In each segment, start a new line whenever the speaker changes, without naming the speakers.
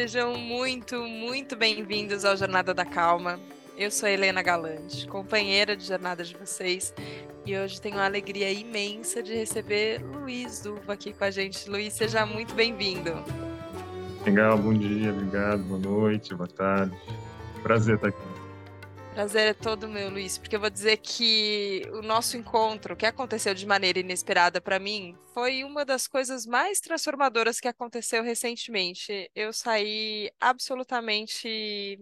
Sejam muito, muito bem-vindos ao Jornada da Calma. Eu sou Helena Galante, companheira de jornada de vocês, e hoje tenho a alegria imensa de receber Luiz Duva aqui com a gente. Luiz, seja muito bem-vindo.
Legal, bom dia, obrigado, boa noite, boa tarde. Prazer estar aqui.
Prazer é todo meu, Luiz, porque eu vou dizer que o nosso encontro, que aconteceu de maneira inesperada para mim, foi uma das coisas mais transformadoras que aconteceu recentemente. Eu saí absolutamente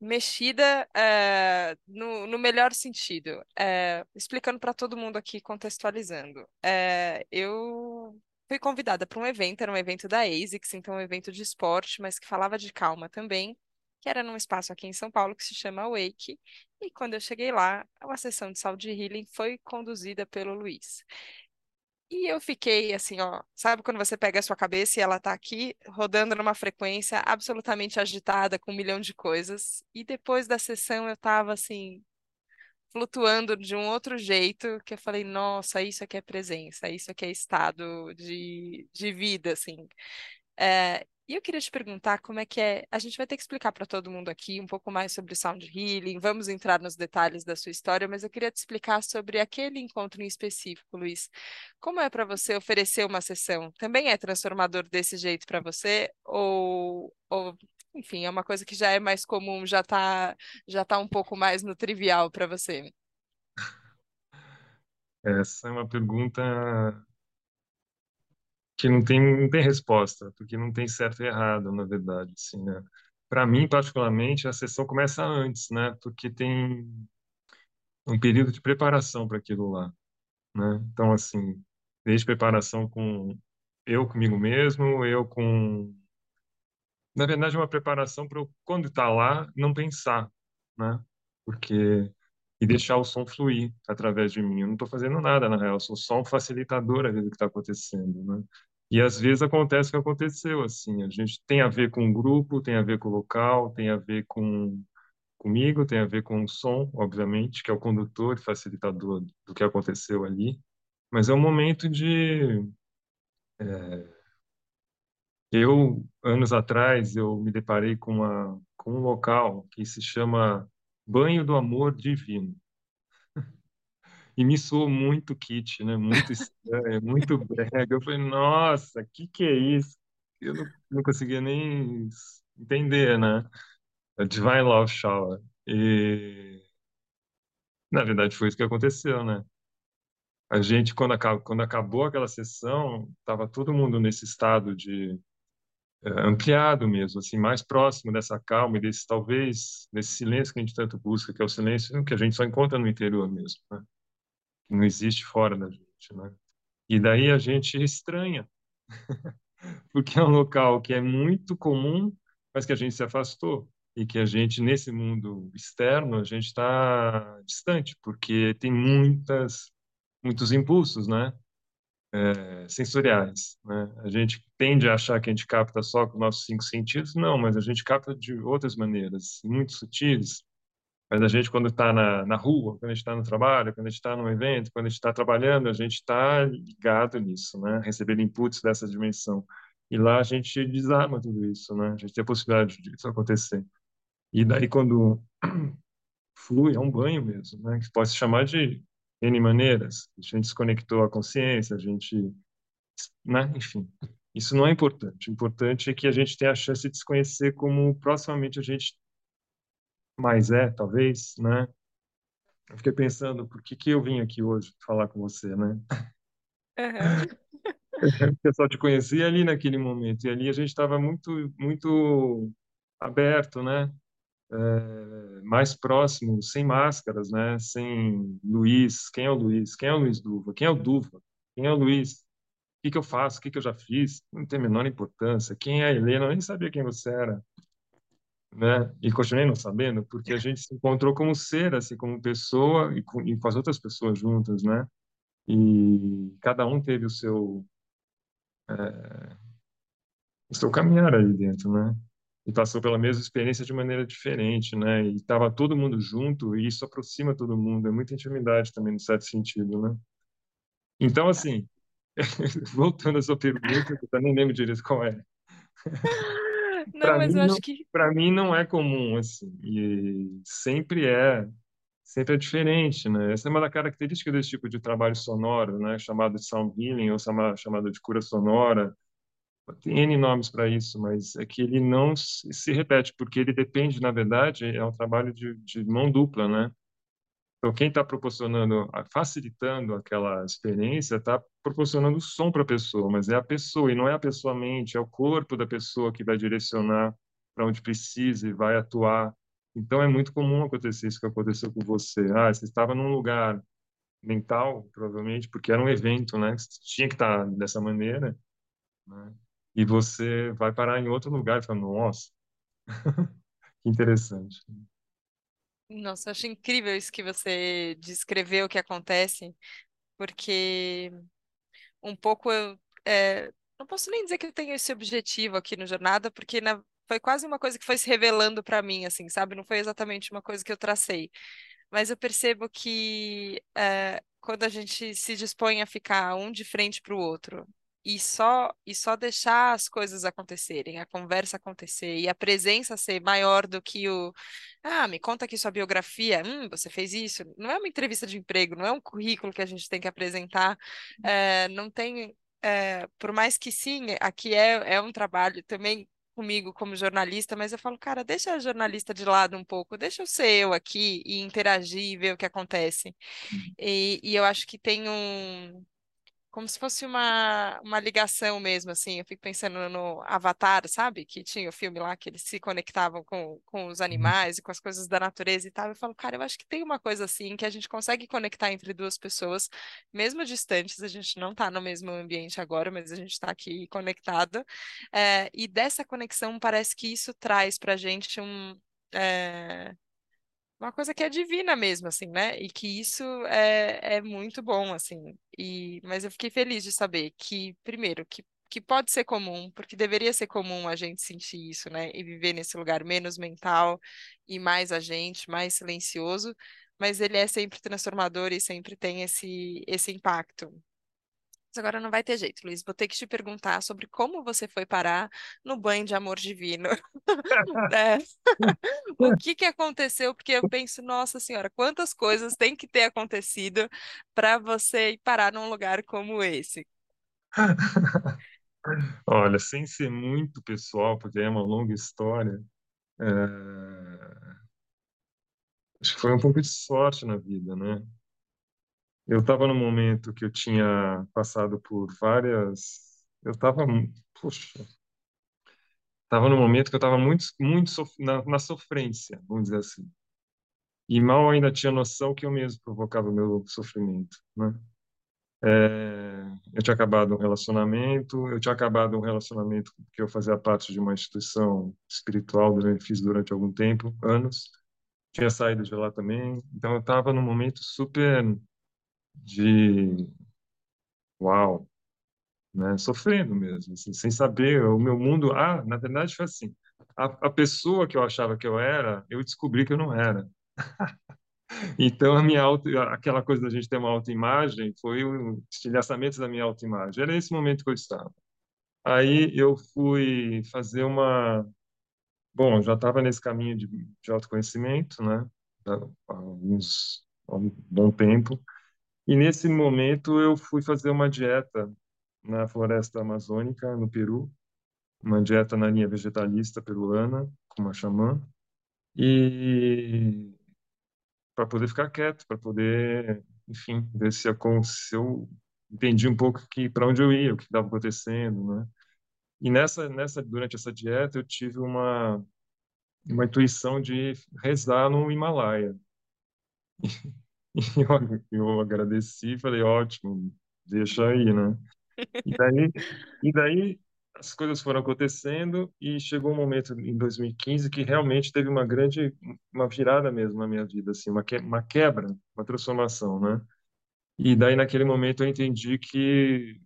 mexida é, no, no, melhor sentido. É, explicando para todo mundo aqui, contextualizando. É, eu fui convidada para um evento, era um evento da ASICS, então um evento de esporte, mas que falava de calma também que era num espaço aqui em São Paulo que se chama Wake. E quando eu cheguei lá, a sessão de saúde healing foi conduzida pelo Luiz. E eu fiquei assim, ó, sabe quando você pega a sua cabeça e ela tá aqui rodando numa frequência absolutamente agitada com um milhão de coisas. E depois da sessão eu tava assim, flutuando de um outro jeito, que eu falei, nossa, isso aqui é presença, isso aqui é estado de, de vida, assim. É, e eu queria te perguntar como é que é. A gente vai ter que explicar para todo mundo aqui um pouco mais sobre sound healing, vamos entrar nos detalhes da sua história, mas eu queria te explicar sobre aquele encontro em específico, Luiz. Como é para você oferecer uma sessão? Também é transformador desse jeito para você? Ou, ou, enfim, é uma coisa que já é mais comum, já está já tá um pouco mais no trivial para você?
Essa é uma pergunta que não tem, não tem resposta, porque não tem certo e errado, na verdade, assim, né? Para mim, particularmente, a sessão começa antes, né? Porque tem um período de preparação para aquilo lá, né? Então, assim, desde preparação com eu comigo mesmo, eu com na verdade, uma preparação para quando está lá não pensar, né? Porque e deixar o som fluir através de mim. Eu não estou fazendo nada, na real, eu sou só um facilitador ali do que está acontecendo, né? E às vezes acontece o que aconteceu, assim, a gente tem a ver com o grupo, tem a ver com o local, tem a ver com comigo, tem a ver com o som, obviamente, que é o condutor e facilitador do que aconteceu ali, mas é um momento de... É... Eu, anos atrás, eu me deparei com, uma, com um local que se chama Banho do Amor Divino. E me soou muito kit, né? Muito estranho, muito brega. Eu falei, nossa, o que que é isso? Eu não, não conseguia nem entender, né? A Divine Love Shower. E, na verdade, foi isso que aconteceu, né? A gente, quando, acabou, quando acabou aquela sessão, estava todo mundo nesse estado de é, ampliado mesmo, assim, mais próximo dessa calma e desse, talvez, desse silêncio que a gente tanto busca, que é o silêncio que a gente só encontra no interior mesmo, né? Que não existe fora da gente, né? E daí a gente estranha, porque é um local que é muito comum, mas que a gente se afastou e que a gente nesse mundo externo a gente está distante, porque tem muitas muitos impulsos, né? é, sensoriais. Né? A gente tende a achar que a gente capta só com nossos cinco sentidos, não, mas a gente capta de outras maneiras, muito sutis. Mas a gente, quando está na, na rua, quando a gente está no trabalho, quando a gente está num evento, quando a gente está trabalhando, a gente está ligado nisso, né? recebendo inputs dessa dimensão. E lá a gente desarma tudo isso, né? a gente tem a possibilidade disso acontecer. E daí, quando flui, é um banho mesmo, né? que pode se chamar de N maneiras. A gente desconectou a consciência, a gente. Né? Enfim, isso não é importante. O importante é que a gente tenha a chance de se conhecer como proximamente a gente mais é, talvez, né? Eu fiquei pensando, por que, que eu vim aqui hoje falar com você, né? Uhum. Eu só te conhecia ali naquele momento, e ali a gente estava muito, muito aberto, né? é, mais próximo, sem máscaras, né? Sem Luiz, quem é o Luiz? Quem é o Luiz Duva? Quem é o Duva? Quem é o Luiz? O que, que eu faço? O que, que eu já fiz? Não tem a menor importância. Quem é a Helena? Eu nem sabia quem você era. Né? E continuei não sabendo, porque a gente se encontrou como ser, assim, como pessoa e com, e com as outras pessoas juntas, né? E cada um teve o seu é, o seu caminhar ali dentro, né? e passou pela mesma experiência de maneira diferente, né? E estava todo mundo junto e isso aproxima todo mundo, é muita intimidade também, no certo sentido, né? Então, assim, voltando à sua pergunta, eu nem lembro direito qual é.
Não,
Para
mas
mim
eu
não,
acho que.
para mim não é comum assim. E sempre é, sempre é diferente, né? Essa é uma da característica desse tipo de trabalho sonoro, né? Chamado de sound healing ou chama- chamado de cura sonora. Tem N nomes para isso, mas é que ele não se se repete, porque ele depende, na verdade, é um trabalho de, de mão dupla, né? Então, quem está proporcionando, facilitando aquela experiência, está proporcionando som para a pessoa, mas é a pessoa, e não é a pessoa mente, é o corpo da pessoa que vai direcionar para onde precisa e vai atuar. Então, é muito comum acontecer isso que aconteceu com você. Ah, você estava num lugar mental, provavelmente, porque era um evento, né? Tinha que estar dessa maneira, né? E você vai parar em outro lugar e fala, nossa, que interessante.
Nossa, acho incrível isso que você descreveu o que acontece, porque um pouco eu é, não posso nem dizer que eu tenho esse objetivo aqui no Jornada, porque na- foi quase uma coisa que foi se revelando para mim, assim, sabe? Não foi exatamente uma coisa que eu tracei. Mas eu percebo que é, quando a gente se dispõe a ficar um de frente para o outro e só e só deixar as coisas acontecerem, a conversa acontecer e a presença ser maior do que o ah, me conta aqui sua biografia, hum, você fez isso. Não é uma entrevista de emprego, não é um currículo que a gente tem que apresentar, é, não tem é, por mais que sim, aqui é, é um trabalho também comigo como jornalista, mas eu falo, cara, deixa a jornalista de lado um pouco, deixa eu ser eu aqui e interagir e ver o que acontece. E, e eu acho que tem um. Como se fosse uma, uma ligação mesmo, assim. Eu fico pensando no Avatar, sabe? Que tinha o filme lá que eles se conectavam com, com os animais e com as coisas da natureza e tal. Eu falo, cara, eu acho que tem uma coisa assim que a gente consegue conectar entre duas pessoas, mesmo distantes. A gente não está no mesmo ambiente agora, mas a gente está aqui conectado. É, e dessa conexão parece que isso traz pra gente um. é, uma coisa que é divina mesmo, assim, né? E que isso é, é muito bom, assim. E, mas eu fiquei feliz de saber que, primeiro, que, que pode ser comum, porque deveria ser comum a gente sentir isso, né? E viver nesse lugar menos mental e mais a gente, mais silencioso, mas ele é sempre transformador e sempre tem esse, esse impacto. Mas agora não vai ter jeito, Luiz. Vou ter que te perguntar sobre como você foi parar no banho de amor divino. É. O que que aconteceu? Porque eu penso, nossa senhora, quantas coisas tem que ter acontecido para você ir parar num lugar como esse?
Olha, sem ser muito pessoal, porque é uma longa história, é, acho que foi um pouco de sorte na vida, né? Eu estava num momento que eu tinha passado por várias. Eu estava, poxa, estava num momento que eu estava muito, muito sof- na, na sofrência, vamos dizer assim. E mal ainda tinha noção que eu mesmo provocava o meu sofrimento, né? É, eu tinha acabado um relacionamento, eu tinha acabado um relacionamento que eu fazia parte de uma instituição espiritual, durante, fiz durante algum tempo, anos. Tinha saído de lá também, então eu estava num momento super de uau, né? Sofrendo mesmo, assim, sem saber o meu mundo. Ah, na verdade foi assim. A, a pessoa que eu achava que eu era, eu descobri que eu não era. Então a minha auto, aquela coisa da gente ter uma autoimagem foi o estilhaçamento da minha autoimagem. Era esse momento que eu estava. Aí eu fui fazer uma. Bom, já estava nesse caminho de, de autoconhecimento, né? Há alguns, há um bom tempo. E nesse momento eu fui fazer uma dieta na floresta amazônica, no Peru, uma dieta na linha vegetalista peruana, com uma xamã, e para poder ficar quieto, para poder, enfim, ver se eu, se eu entendi um pouco que para onde eu ia, o que estava acontecendo, né? E nessa, nessa, durante essa dieta, eu tive uma, uma intuição de rezar no Himalaia. E eu, agradeci, falei, ótimo, deixa aí, né? E daí, e daí as coisas foram acontecendo e chegou um momento em 2015 que realmente teve uma grande, uma virada mesmo na minha vida, assim, uma, que, uma quebra, uma transformação, né? E daí naquele momento eu entendi que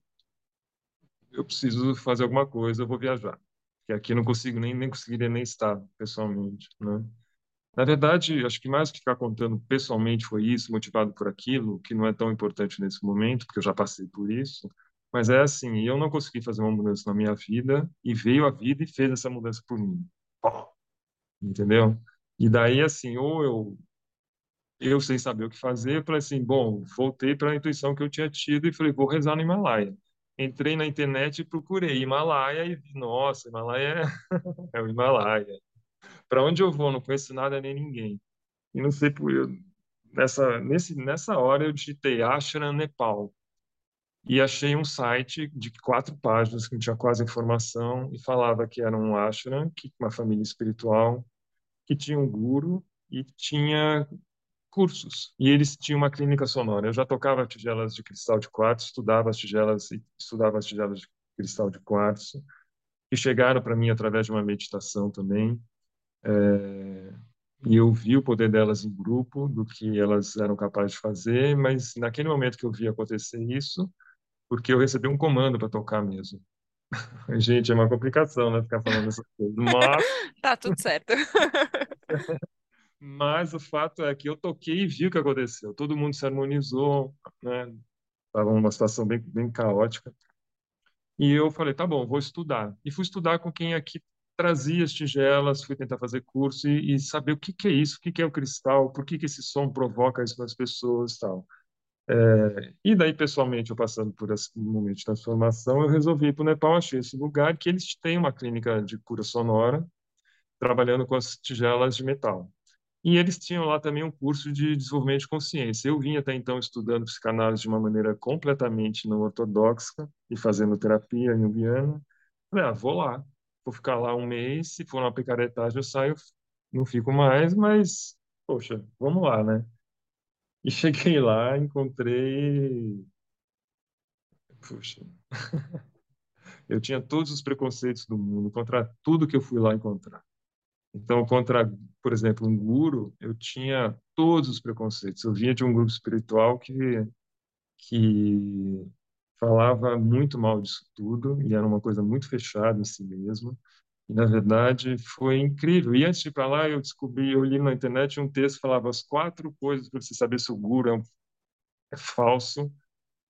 eu preciso fazer alguma coisa, eu vou viajar. Que aqui eu não consigo nem nem conseguiria nem estar pessoalmente, né? Na verdade, acho que mais que ficar contando pessoalmente foi isso, motivado por aquilo, que não é tão importante nesse momento, porque eu já passei por isso. Mas é assim, eu não consegui fazer uma mudança na minha vida e veio a vida e fez essa mudança por mim. Entendeu? E daí, assim, ou eu, eu sem saber o que fazer, falei assim, bom, voltei para a intuição que eu tinha tido e falei, vou rezar no Himalaia. Entrei na internet e procurei Himalaia e vi, nossa, Himalaia é, é o Himalaia. Para onde eu vou? Não conheço nada nem ninguém. E não sei por eu, nessa nesse nessa hora eu digitei Ashram Nepal e achei um site de quatro páginas que tinha quase informação e falava que era um ashram, que uma família espiritual, que tinha um guru e tinha cursos. E eles tinham uma clínica sonora. Eu já tocava tigelas de cristal de quartzo, estudava as tigelas estudava as tigelas de cristal de quartzo, que chegaram para mim através de uma meditação também. É, e eu vi o poder delas em grupo, do que elas eram capazes de fazer, mas naquele momento que eu vi acontecer isso, porque eu recebi um comando para tocar mesmo. Gente, é uma complicação, né, ficar falando essas coisas, mas...
tá tudo certo.
mas o fato é que eu toquei e vi o que aconteceu. Todo mundo se harmonizou, né? Estava uma situação bem, bem caótica. E eu falei, tá bom, vou estudar. E fui estudar com quem aqui trazia as tigelas, fui tentar fazer curso e, e saber o que, que é isso, o que, que é o cristal, por que, que esse som provoca isso nas pessoas tal. É, e daí, pessoalmente, eu passando por esse momento de transformação, eu resolvi ir para o Nepal, achei esse lugar que eles têm uma clínica de cura sonora, trabalhando com as tigelas de metal. E eles tinham lá também um curso de desenvolvimento de consciência. Eu vim até então estudando psicanálise de uma maneira completamente não ortodoxa e fazendo terapia em. Falei, ah, vou lá, vou ficar lá um mês, se for uma picaretagem eu saio, não fico mais, mas, poxa, vamos lá, né? E cheguei lá, encontrei. Puxa. Eu tinha todos os preconceitos do mundo contra tudo que eu fui lá encontrar. Então, contra, por exemplo, um guru, eu tinha todos os preconceitos. Eu vinha de um grupo espiritual que que falava muito mal disso tudo e era uma coisa muito fechada em si mesmo. E, na verdade, foi incrível. E antes de ir para lá, eu descobri, eu li na internet um texto que falava as quatro coisas para você saber se o guru é, um, é falso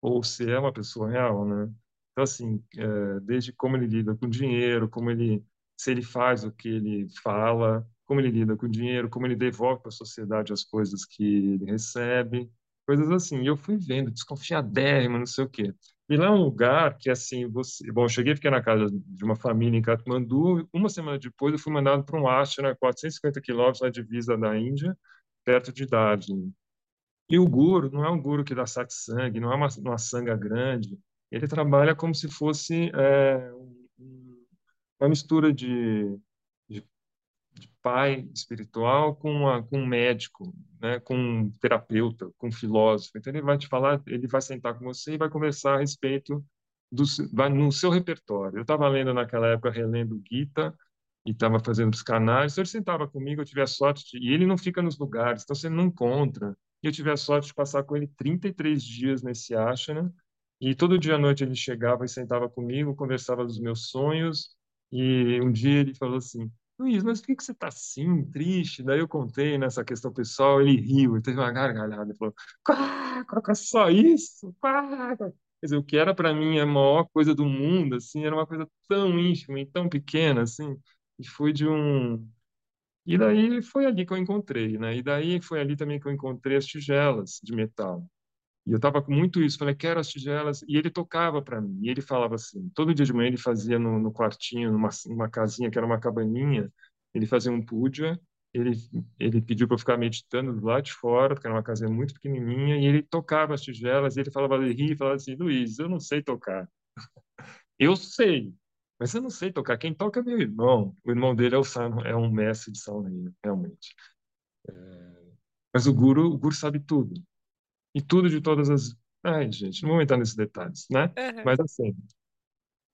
ou se é uma pessoa real, né? Então, assim, é, desde como ele lida com dinheiro, como ele, se ele faz o que ele fala, como ele lida com dinheiro, como ele devolve para a sociedade as coisas que ele recebe, coisas assim. E eu fui vendo, desconfiadérrimo, não sei o quê. E lá é um lugar que, assim, você... Bom, eu cheguei, fiquei na casa de uma família em Katmandu. Uma semana depois, eu fui mandado para um ashram, 450 quilômetros na divisa da Índia, perto de Darjeeling. E o guru não é um guru que dá satsang, não é uma, uma sanga grande. Ele trabalha como se fosse é, uma mistura de pai espiritual com, uma, com um médico, né, com um terapeuta, com um filósofo. Então ele vai te falar, ele vai sentar com você e vai conversar a respeito do vai no seu repertório. Eu estava lendo naquela época, relendo Gita e estava fazendo psicanálise. Então ele sentava comigo, eu tive a sorte de, e ele não fica nos lugares, então você não encontra. E eu tive a sorte de passar com ele 33 dias nesse ashram. E todo dia à noite ele chegava e sentava comigo, conversava dos meus sonhos. E um dia ele falou assim: Luiz, mas por que, que você está assim, triste? Daí eu contei nessa questão pessoal, ele riu, ele teve uma gargalhada, falou, é só isso? Quer dizer, o que era para mim a maior coisa do mundo, assim, era uma coisa tão ínfima e tão pequena, assim, e foi de um... E daí foi ali que eu encontrei, né? E daí foi ali também que eu encontrei as tigelas de metal. E eu estava com muito isso, falei, quero as tigelas. E ele tocava para mim, e ele falava assim, todo dia de manhã ele fazia no, no quartinho, numa, numa casinha que era uma cabaninha, ele fazia um puja, ele, ele pediu para eu ficar meditando do lado de fora, porque era uma casinha muito pequenininha, e ele tocava as tigelas, e ele falava, ele falava assim, Luiz, eu não sei tocar. eu sei, mas eu não sei tocar. Quem toca é meu irmão. O irmão dele é, o, é um mestre de sauna, realmente. É... Mas o guru, o guru sabe tudo e tudo de todas as. Ai, gente, não vou entrar nesses detalhes, né?
Uhum.
Mas assim.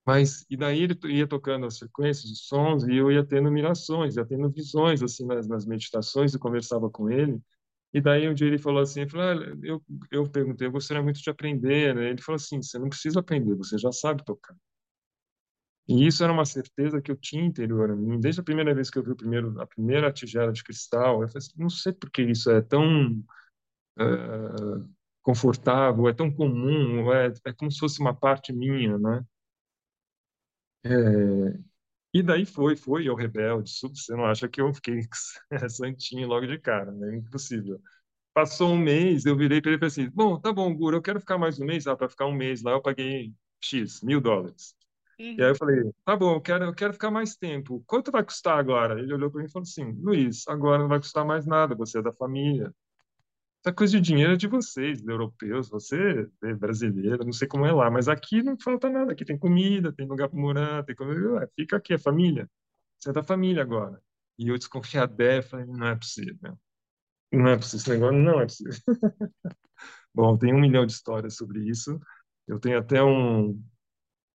Mas, e daí ele ia tocando as frequências, os sons, e eu ia tendo mirações, ia tendo visões, assim, nas, nas meditações, e conversava com ele. E daí um dia ele falou assim, eu, falei, ah, eu, eu perguntei, eu gostaria muito de aprender, né? Ele falou assim, você não precisa aprender, você já sabe tocar. E isso era uma certeza que eu tinha interior a mim. Desde a primeira vez que eu vi o primeiro, a primeira tigela de cristal, eu falei assim, não sei por que isso é tão uh, confortável, é tão comum, é, é como se fosse uma parte minha, né? É, e daí foi, foi eu rebelde, você não acha que eu fiquei santinho logo de cara, né? Impossível. Passou um mês, eu virei para ele e falei assim, bom, tá bom, Guru, eu quero ficar mais um mês, ah, para ficar um mês lá eu paguei X, mil dólares. E aí eu
Uhum.
falei, tá bom, eu quero, eu quero ficar mais tempo. Quanto vai custar agora? Ele olhou para mim e falou assim, Luiz, agora não vai custar mais nada, você é da família. Essa coisa de dinheiro é de vocês, europeus, você é brasileiro, não sei como é lá, mas aqui não falta nada, aqui tem comida, tem lugar para morar, tem comida, Ué, fica aqui, é família. Você é da família agora. E eu desconfiadé, falei, não é possível. Não é possível, esse negócio não é possível. Bom, tem um milhão de histórias sobre isso. Eu tenho até um,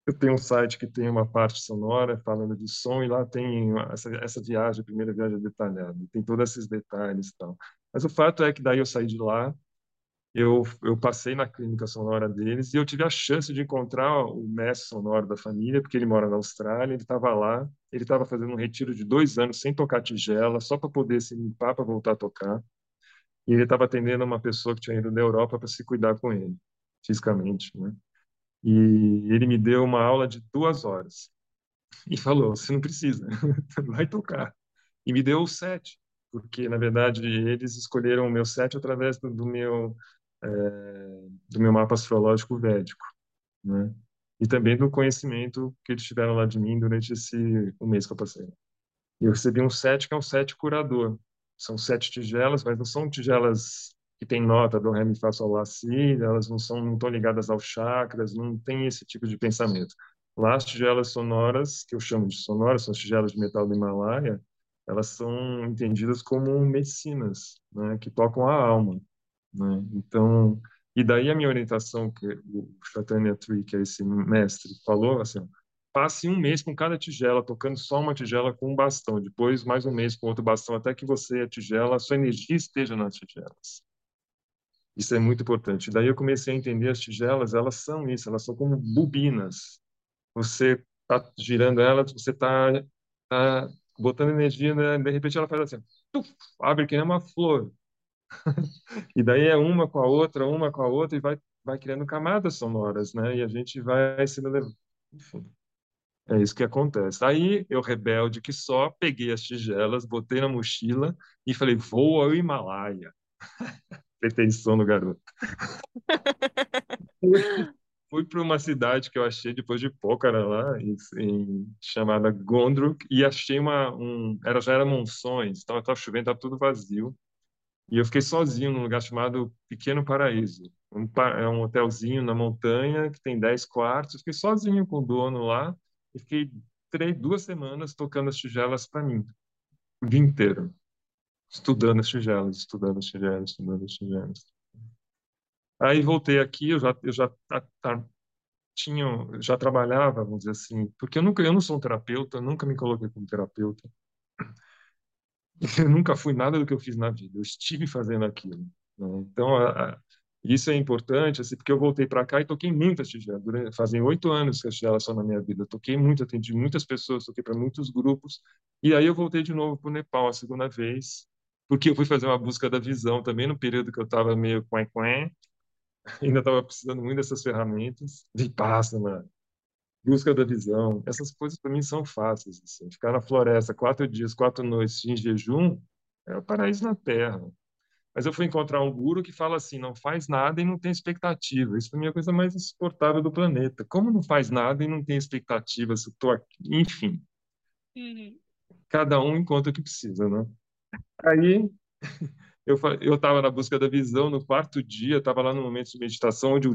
eu tenho um site que tem uma parte sonora falando de som e lá tem essa, essa viagem, a primeira viagem detalhada. Tem todos esses detalhes e tal. Mas o fato é que daí eu saí de lá, eu, eu passei na clínica sonora deles e eu tive a chance de encontrar o mestre sonoro da família, porque ele mora na Austrália, ele estava lá, ele estava fazendo um retiro de dois anos sem tocar tigela, só para poder se limpar para voltar a tocar. E ele estava atendendo uma pessoa que tinha ido da Europa para se cuidar com ele, fisicamente, né? E ele me deu uma aula de duas horas e falou: você não precisa, vai tocar. E me deu o set, porque na verdade eles escolheram o meu set através do, do meu é, do meu mapa astrológico védico, né? E também do conhecimento que eles tiveram lá de mim durante esse o mês que eu passei. E eu recebi um set que é um set curador. São sete tigelas, mas não são tigelas que tem nota do ré, mi, fá, sol, si, elas não são não estão ligadas aos chakras, não tem esse tipo de pensamento. Lá as tigelas sonoras, que eu chamo de sonoras, são as tigelas de metal do Himalaia, elas são entendidas como medicinas, né, que tocam a alma, né? Então, e daí a minha orientação que o Chaitanya Tree, que é esse mestre, falou assim, passe um mês com cada tigela, tocando só uma tigela com um bastão, depois mais um mês com outro bastão, até que você, a tigela, a sua energia esteja nas tigelas. Isso é muito importante. Daí eu comecei a entender as tigelas, elas são isso, elas são como bobinas. Você está girando elas, você está tá botando energia, né? de repente ela faz assim, tuf, abre que nem uma flor. E daí é uma com a outra, uma com a outra, e vai, vai criando camadas sonoras, né? E a gente vai se levando. Enfim, é isso que acontece. Aí eu, rebelde que só, peguei as tigelas, botei na mochila e falei, vou ao Himalaia. Pretensão no garoto. Fui para uma cidade que eu achei depois de Pokhara lá, em, em, chamada Gondruk, e achei uma um, era já era monções, estava tava chovendo, estava tudo vazio. E eu fiquei sozinho num lugar chamado Pequeno Paraíso. Um, é um hotelzinho na montanha que tem 10 quartos. Fiquei sozinho com o dono lá e fiquei três, duas semanas tocando as tigelas para mim, o dia inteiro. Estudando as tigelas, estudando as tigelas, estudando as tigelas. Aí voltei aqui, eu já, eu já tá, tá, tinha, já trabalhava, vamos dizer assim, porque eu nunca, eu não sou um terapeuta, nunca me coloquei como terapeuta. Eu nunca fui nada do que eu fiz na vida. Eu estive fazendo aquilo. Né? Então, a, a, isso é importante, assim, porque eu voltei para cá e toquei muitas tigelas. Fazem oito anos que as tigelas são na minha vida. Eu toquei muito, atendi muitas pessoas, toquei para muitos grupos. E aí eu voltei de novo para o Nepal a segunda vez, porque eu fui fazer uma busca da visão também no período que eu estava meio quen ainda estava precisando muito dessas ferramentas. Vipassana, busca da visão. Essas coisas para mim são fáceis. Assim. Ficar na floresta quatro dias, quatro noites em jejum é o paraíso na Terra. Mas eu fui encontrar um guru que fala assim: não faz nada e não tem expectativa. Isso para mim é a coisa mais insuportável do planeta. Como não faz nada e não tem expectativa? Se estou aqui, enfim.
Uhum.
Cada um encontra o que precisa, né? Aí eu estava na busca da visão no quarto dia, estava lá no momento de meditação onde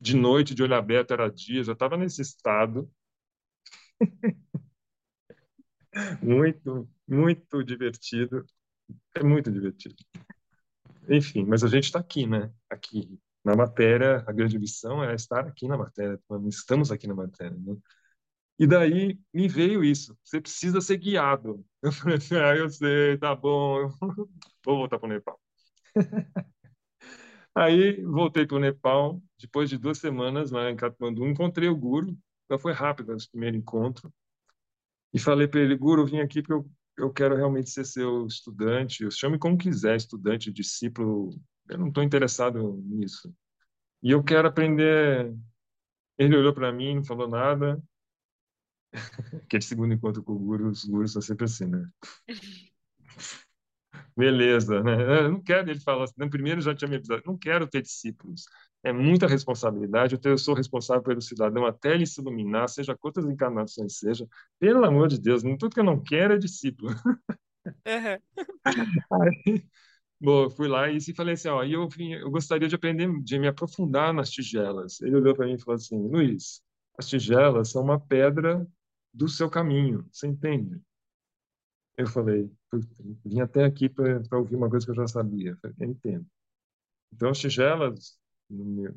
de noite, de olho aberto, era dia, já estava nesse estado. muito, muito divertido. É muito divertido. Enfim, mas a gente está aqui, né? Aqui na matéria, a grande missão é estar aqui na matéria. Estamos aqui na matéria, né? E daí me veio isso. Você precisa ser guiado. Eu falei assim, ah, eu sei, tá bom. Vou voltar para o Nepal. Aí voltei para o Nepal, depois de duas semanas lá em Katmandu, encontrei o Guru, então foi rápido esse primeiro encontro, e falei para ele, Guru, eu vim aqui porque eu, eu quero realmente ser seu estudante, chame como quiser, estudante, discípulo, eu não estou interessado nisso. E eu quero aprender. Ele olhou para mim, não falou nada. Aquele segundo encontro com o guru, os gurus são sempre assim, né? Beleza, né? Eu não quero, ele falou assim, no primeiro já tinha me avisado, não quero ter discípulos. É muita responsabilidade, eu sou responsável pelo cidadão até ele se iluminar, seja quantas encarnações seja. Pelo amor de Deus, tudo que eu não quero é discípulo.
Uhum.
Aí, bom, fui lá e falei assim, ó, eu, vim, eu gostaria de aprender, de me aprofundar nas tigelas. Ele olhou para mim e falou assim, Luiz, as tigelas são uma pedra do seu caminho, você entende? Eu falei, vim até aqui para ouvir uma coisa que eu já sabia. Eu, entendo. Então, as tigelas,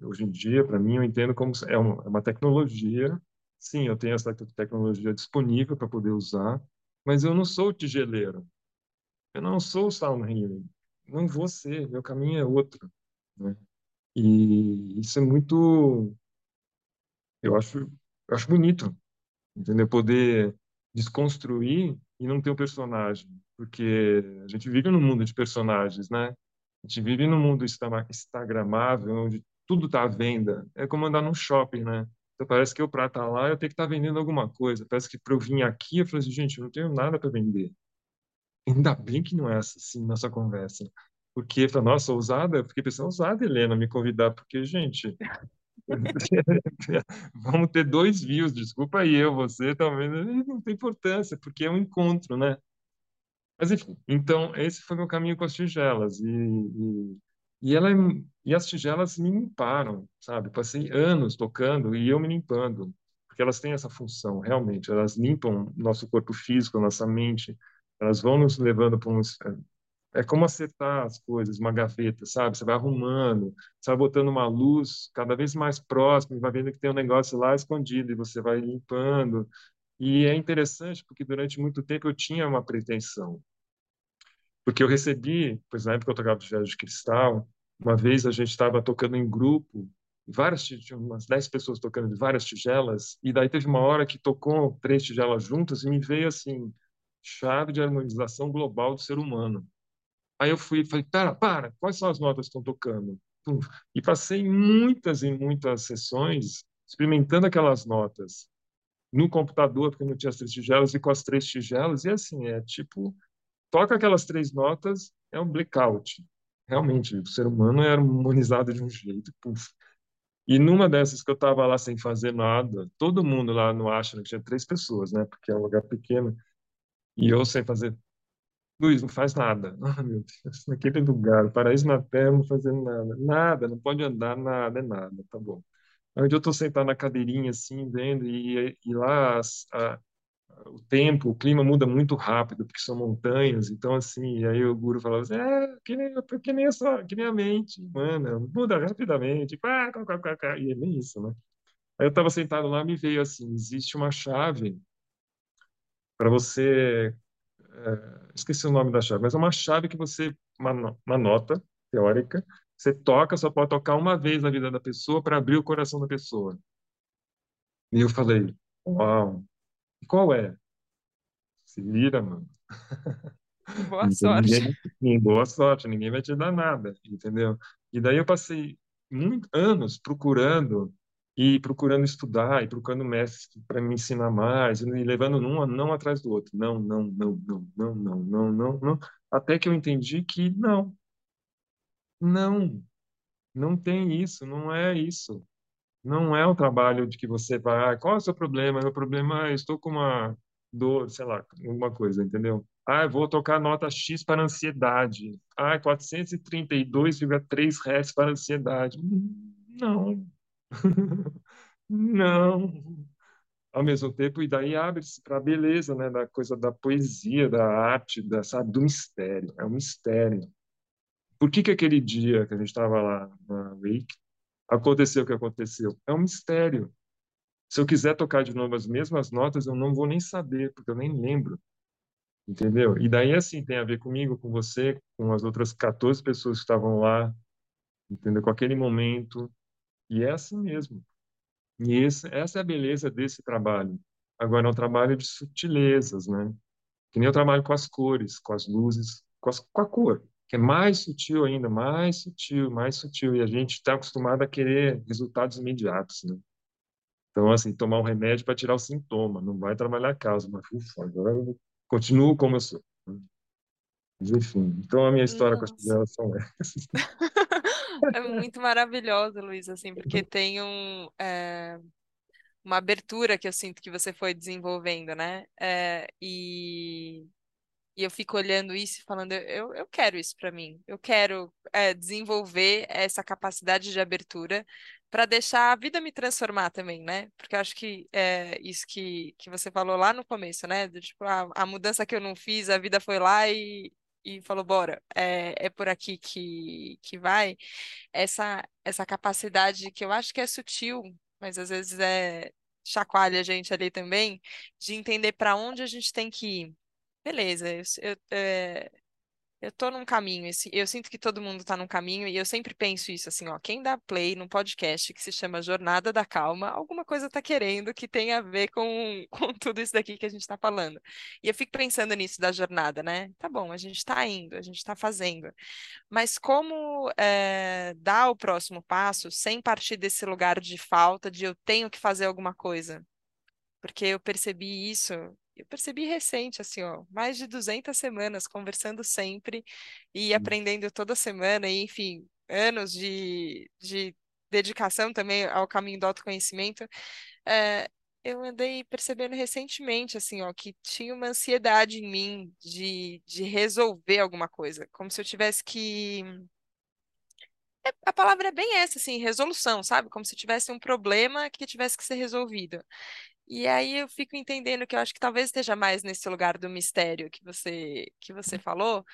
hoje em dia, para mim, eu entendo como é uma, é uma tecnologia. Sim, eu tenho essa tecnologia disponível para poder usar, mas eu não sou tigeleiro. Eu não sou sound healing. Não vou ser. Meu caminho é outro. Né? E isso é muito. Eu acho, eu acho bonito, entendeu? Poder desconstruir e não ter o personagem, porque a gente vive num mundo de personagens, né? A gente vive num mundo instagramável, onde tudo está à venda. É como andar num shopping, né? Então parece que eu para estar lá eu tenho que estar tá vendendo alguma coisa. Parece que para eu vir aqui eu falei assim, gente, eu não tenho nada para vender. Ainda bem que não é assim nossa conversa. Porque, nossa, ousada, eu fiquei pensando, ousada, Helena, me convidar, porque, gente, Vamos ter dois views, desculpa aí, eu, você, talvez não tem importância, porque é um encontro, né? Mas enfim, então esse foi meu caminho com as tigelas e, e, e ela e as tigelas me limparam, sabe? Passei anos tocando e eu me limpando, porque elas têm essa função, realmente, elas limpam nosso corpo físico, nossa mente, elas vão nos levando para um é como acertar as coisas, uma gaveta, sabe? Você vai arrumando, você vai botando uma luz cada vez mais próxima, vai vendo que tem um negócio lá escondido e você vai limpando. E é interessante porque durante muito tempo eu tinha uma pretensão. Porque eu recebi, pois na época eu tocava de de cristal, uma vez a gente estava tocando em grupo, várias tinha umas 10 pessoas tocando de várias tigelas, e daí teve uma hora que tocou três tigelas juntas e me veio assim, chave de harmonização global do ser humano. Aí eu fui e falei, para, para, quais são as notas que estão tocando? E passei muitas e muitas sessões experimentando aquelas notas no computador, porque não tinha as três tigelas, e com as três tigelas, e assim, é tipo, toca aquelas três notas, é um blackout. Realmente, o ser humano é harmonizado de um jeito, puf. E numa dessas que eu estava lá sem fazer nada, todo mundo lá no Ashram, que tinha três pessoas, né, porque é um lugar pequeno, e eu sem fazer Luiz, não faz nada. Ah, meu Deus, naquele lugar, paraíso na terra, não fazendo nada. Nada, não pode andar, nada, é nada, tá bom. Onde eu estou sentado na cadeirinha, assim, vendo, e, e lá as, a, o tempo, o clima muda muito rápido, porque são montanhas, então, assim, aí o guru falava assim, é, que nem, que nem, só, que nem a mente, mano, muda rapidamente, pá, pá, pá, pá, pá, e é bem isso, né? Aí eu estava sentado lá, me veio assim, existe uma chave para você é, esqueci o nome da chave, mas é uma chave que você, uma, uma nota teórica, você toca, só pode tocar uma vez na vida da pessoa para abrir o coração da pessoa. E eu falei, uau, qual é? Se vira, mano.
Boa sorte.
Ninguém, boa sorte, ninguém vai te dar nada, entendeu? E daí eu passei muitos anos procurando e procurando estudar e procurando mestre para me ensinar mais e levando um não atrás do outro não não não não não não não não não até que eu entendi que não. Não. Não tem isso não é isso. Não é um trabalho de que você vai ah, qual é o seu problema? Meu problema é estou com uma dor sei lá alguma coisa entendeu? Ah, vou tocar nota X para ansiedade. Ah, 432,3 Hz para ansiedade. Não, Não. Ao mesmo tempo, e daí abre-se para a beleza, né, da coisa da poesia, da arte, da, sabe, do mistério. É um mistério. Por que que aquele dia que a gente estava lá na Wake aconteceu o que aconteceu? É um mistério. Se eu quiser tocar de novo as mesmas notas, eu não vou nem saber, porque eu nem lembro. Entendeu? E daí, assim, tem a ver comigo, com você, com as outras 14 pessoas que estavam lá, entendeu? Com aquele momento, e é assim mesmo. E esse, essa é a beleza desse trabalho. Agora, é um trabalho de sutilezas, né? Que nem eu trabalho com as cores, com as luzes, com, as, com a cor. que é mais sutil ainda, mais sutil, mais sutil. E a gente está acostumado a querer resultados imediatos, né? Então, assim, tomar um remédio para tirar o sintoma, não vai trabalhar a causa, mas ufa, agora eu continuo como eu sou. Mas, enfim, então a minha história com as tigelas são essas.
É muito maravilhosa, Luiz, assim, porque tem um, é, uma abertura que eu sinto que você foi desenvolvendo, né? É, e, e eu fico olhando isso e falando, eu, eu quero isso para mim. Eu quero é, desenvolver essa capacidade de abertura para deixar a vida me transformar também, né? Porque eu acho que é isso que, que você falou lá no começo, né? Do, tipo, a, a mudança que eu não fiz, a vida foi lá e, e falou, bora, é, é por aqui que, que vai. Essa, essa capacidade que eu acho que é sutil, mas às vezes é chacoalha a gente ali também, de entender para onde a gente tem que ir. Beleza, eu, eu, é, eu tô num caminho, eu sinto que todo mundo tá num caminho, e eu sempre penso isso assim, ó, quem dá play num podcast que se chama Jornada da Calma, alguma coisa tá querendo que tenha a ver com, com tudo isso daqui que a gente tá falando. E eu fico pensando nisso da jornada, né? Tá bom, a gente tá indo, a gente tá fazendo, mas como é, dar o próximo passo sem partir desse lugar de falta, de eu tenho que fazer alguma coisa? porque eu percebi isso, eu percebi recente, assim, ó, mais de 200 semanas conversando sempre e aprendendo toda semana, e enfim, anos de, de dedicação também ao caminho do autoconhecimento, é, eu andei percebendo recentemente, assim, ó, que tinha uma ansiedade em mim de, de resolver alguma coisa, como se eu tivesse que. é, A palavra é bem essa, assim, resolução, sabe? Como se tivesse um problema que tivesse que ser resolvido. E aí eu fico entendendo que eu acho que talvez esteja mais nesse lugar do mistério que você que você falou,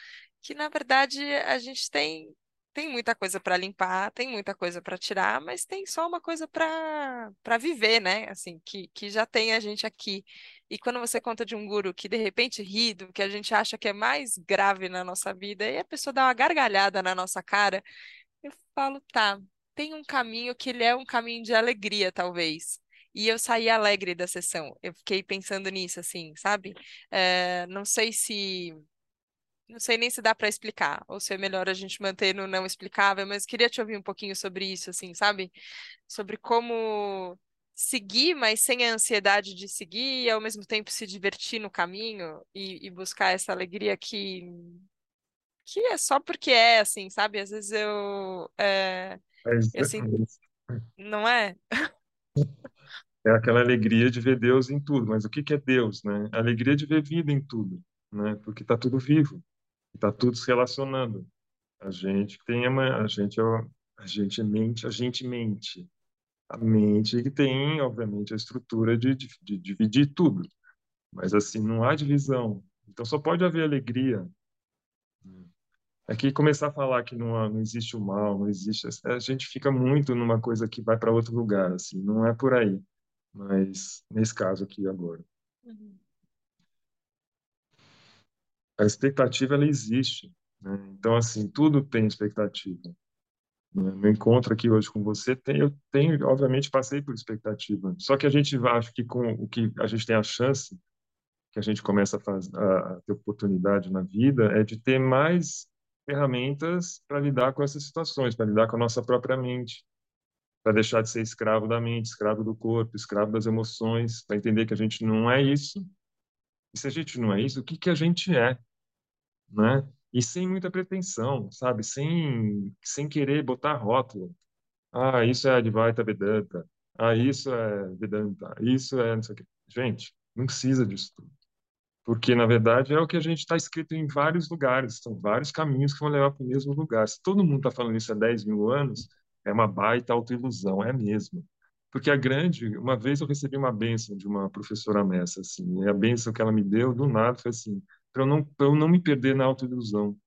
que na verdade a gente tem tem muita coisa para limpar, tem muita coisa para tirar, mas tem só uma coisa para para viver, né? Assim, que, que já tem a gente aqui. E quando você conta de um guru que de repente ri do que a gente acha que é mais grave na nossa vida, e a pessoa dá uma gargalhada na nossa cara, eu falo, tá, tem um caminho que ele é um caminho de alegria, talvez. E eu saí alegre da sessão. Eu fiquei pensando nisso, assim, sabe? Eh, não sei se. Não sei nem se dá para explicar, ou se é melhor a gente manter no não explicável, mas queria te ouvir um pouquinho sobre isso, assim, sabe? Sobre como seguir, mas sem a ansiedade de seguir, e ao mesmo tempo se divertir no caminho e, e buscar essa alegria que, que é só porque é, assim, sabe? Às vezes eu. eh,
Mas
eu sinto. Não é?
é aquela alegria de ver Deus em tudo. Mas o que que é Deus, né? A alegria de ver vida em tudo, né? Porque está tudo vivo, está tudo se relacionando. A gente tem uma, a gente é, a gente mente, a gente mente. A mente que tem, obviamente, a estrutura de, de, de dividir tudo. Mas assim, não há divisão. Então só pode haver alegria. Aqui começar a falar que não, não existe o mal, não existe, a gente fica muito numa coisa que vai para outro lugar, assim, não é por aí. Mas nesse caso aqui agora,
Uhum.
a expectativa ela existe, né? Então assim, tudo tem expectativa. né? No encontro aqui hoje com você, tem, eu tenho, obviamente, passei por expectativa. Só que a gente acha que com o que a gente tem a chance que a gente começa a, faz, a, a ter oportunidade na vida é de ter mais ferramentas para lidar com essas situações, para lidar com a nossa própria mente, para deixar de ser escravo da mente, escravo do corpo, escravo das emoções, para entender que a gente não é isso. E se a gente não é isso, o que que a gente é, né? E sem muita pretensão, sabe? Sem sem querer botar rótulo. Ah, isso é Advaita Vedanta. Ah, isso é Vedanta. Isso é não sei o quê. Gente, não precisa disso tudo. Porque, na verdade, é o que a gente está escrito em vários lugares, são vários caminhos que vão levar para o mesmo lugar. Se todo mundo está falando isso há 10 mil anos, é uma baita autoilusão, é mesmo. Porque a grande, uma vez eu recebi uma bênção de uma professora Messa, assim, e a bênção que ela me deu, do nada, foi assim, para eu não, eu não me perder na autoilusão.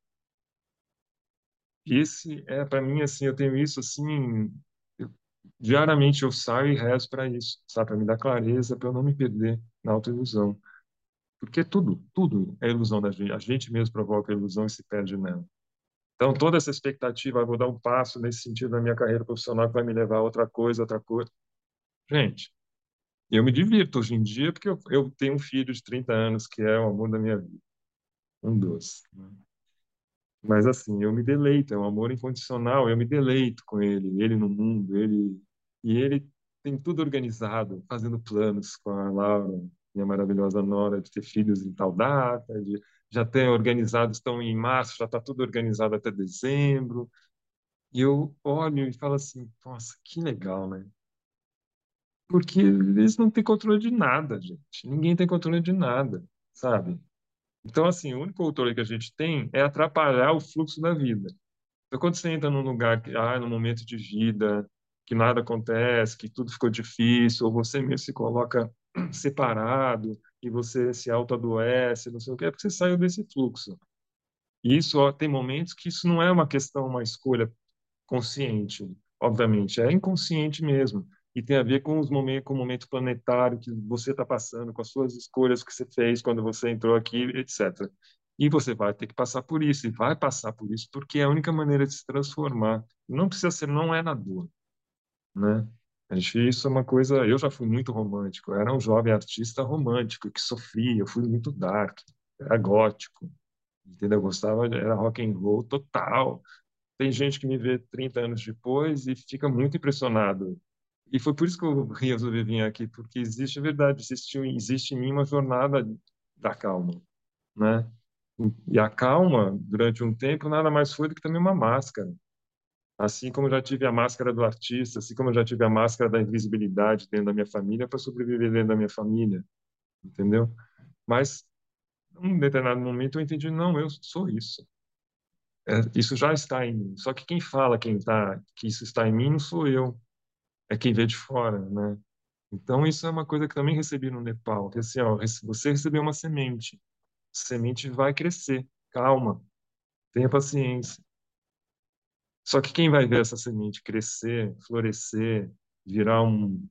Esse é, para mim, assim, eu tenho isso, assim, eu- diariamente eu saio e rezo para isso, sabe, para me dar clareza, para eu não me perder na autoilusão. Porque tudo, tudo é ilusão da gente. A gente mesmo provoca a ilusão e se perde nela. Então, toda essa expectativa, ah, vou dar um passo nesse sentido na minha carreira profissional que vai me levar a outra coisa, outra coisa. Gente, eu me divirto hoje em dia porque eu, eu tenho um filho de 30 anos que é o amor da minha vida. Um doce. né? Mas assim, eu me deleito, é um amor incondicional, eu me deleito com ele, ele no mundo, ele e ele tem tudo organizado, fazendo planos com a Laura, minha maravilhosa nora, de ter filhos em tal data, de já ter organizado, estão em março, já está tudo organizado até dezembro. E eu olho e falo assim, nossa, que legal, né? Porque eles não têm controle de nada, gente. Ninguém tem controle de nada, sabe? Então, assim, o único controle que a gente tem é atrapalhar o fluxo da vida. Então, quando você entra num lugar, que, ah, num momento de vida, que nada acontece, que tudo ficou difícil, ou você mesmo se coloca separado e você se autoadoece, não sei o que, é porque você saiu desse fluxo. E isso, ó, tem momentos que isso não é uma questão, uma escolha consciente, obviamente, é inconsciente mesmo. E tem a ver com os momentos, com o momento planetário que você está passando, com as suas escolhas que você fez quando você entrou aqui, etc. E você vai ter que passar por isso, e vai passar por isso, porque é a única maneira de se transformar. Não precisa ser, não é na dor, né? A gente, isso é uma coisa. Eu já fui muito romântico, eu era um jovem artista romântico que sofria, eu fui muito dark, era gótico, entendeu? Eu gostava, era rock and roll total. Tem gente que me vê 30 anos depois e fica muito impressionado. E foi por isso que eu resolvi vir aqui, porque existe a verdade, existe, existe em mim uma jornada da calma, né? E a calma, durante um tempo, nada mais foi do que também uma máscara. Assim como eu já tive a máscara do artista, assim como eu já tive a máscara da invisibilidade dentro da minha família para sobreviver dentro da minha família, entendeu? Mas, em um determinado momento, eu entendi, não, eu sou isso. É, isso já está em mim. Só que quem fala quem tá, que isso está em mim não sou eu, é quem vê de fora, né? Então, isso é uma coisa que também recebi no Nepal, que assim, ó, você recebeu uma semente, a semente vai crescer, calma, tenha paciência. Só que quem vai ver essa semente crescer, florescer, virar um,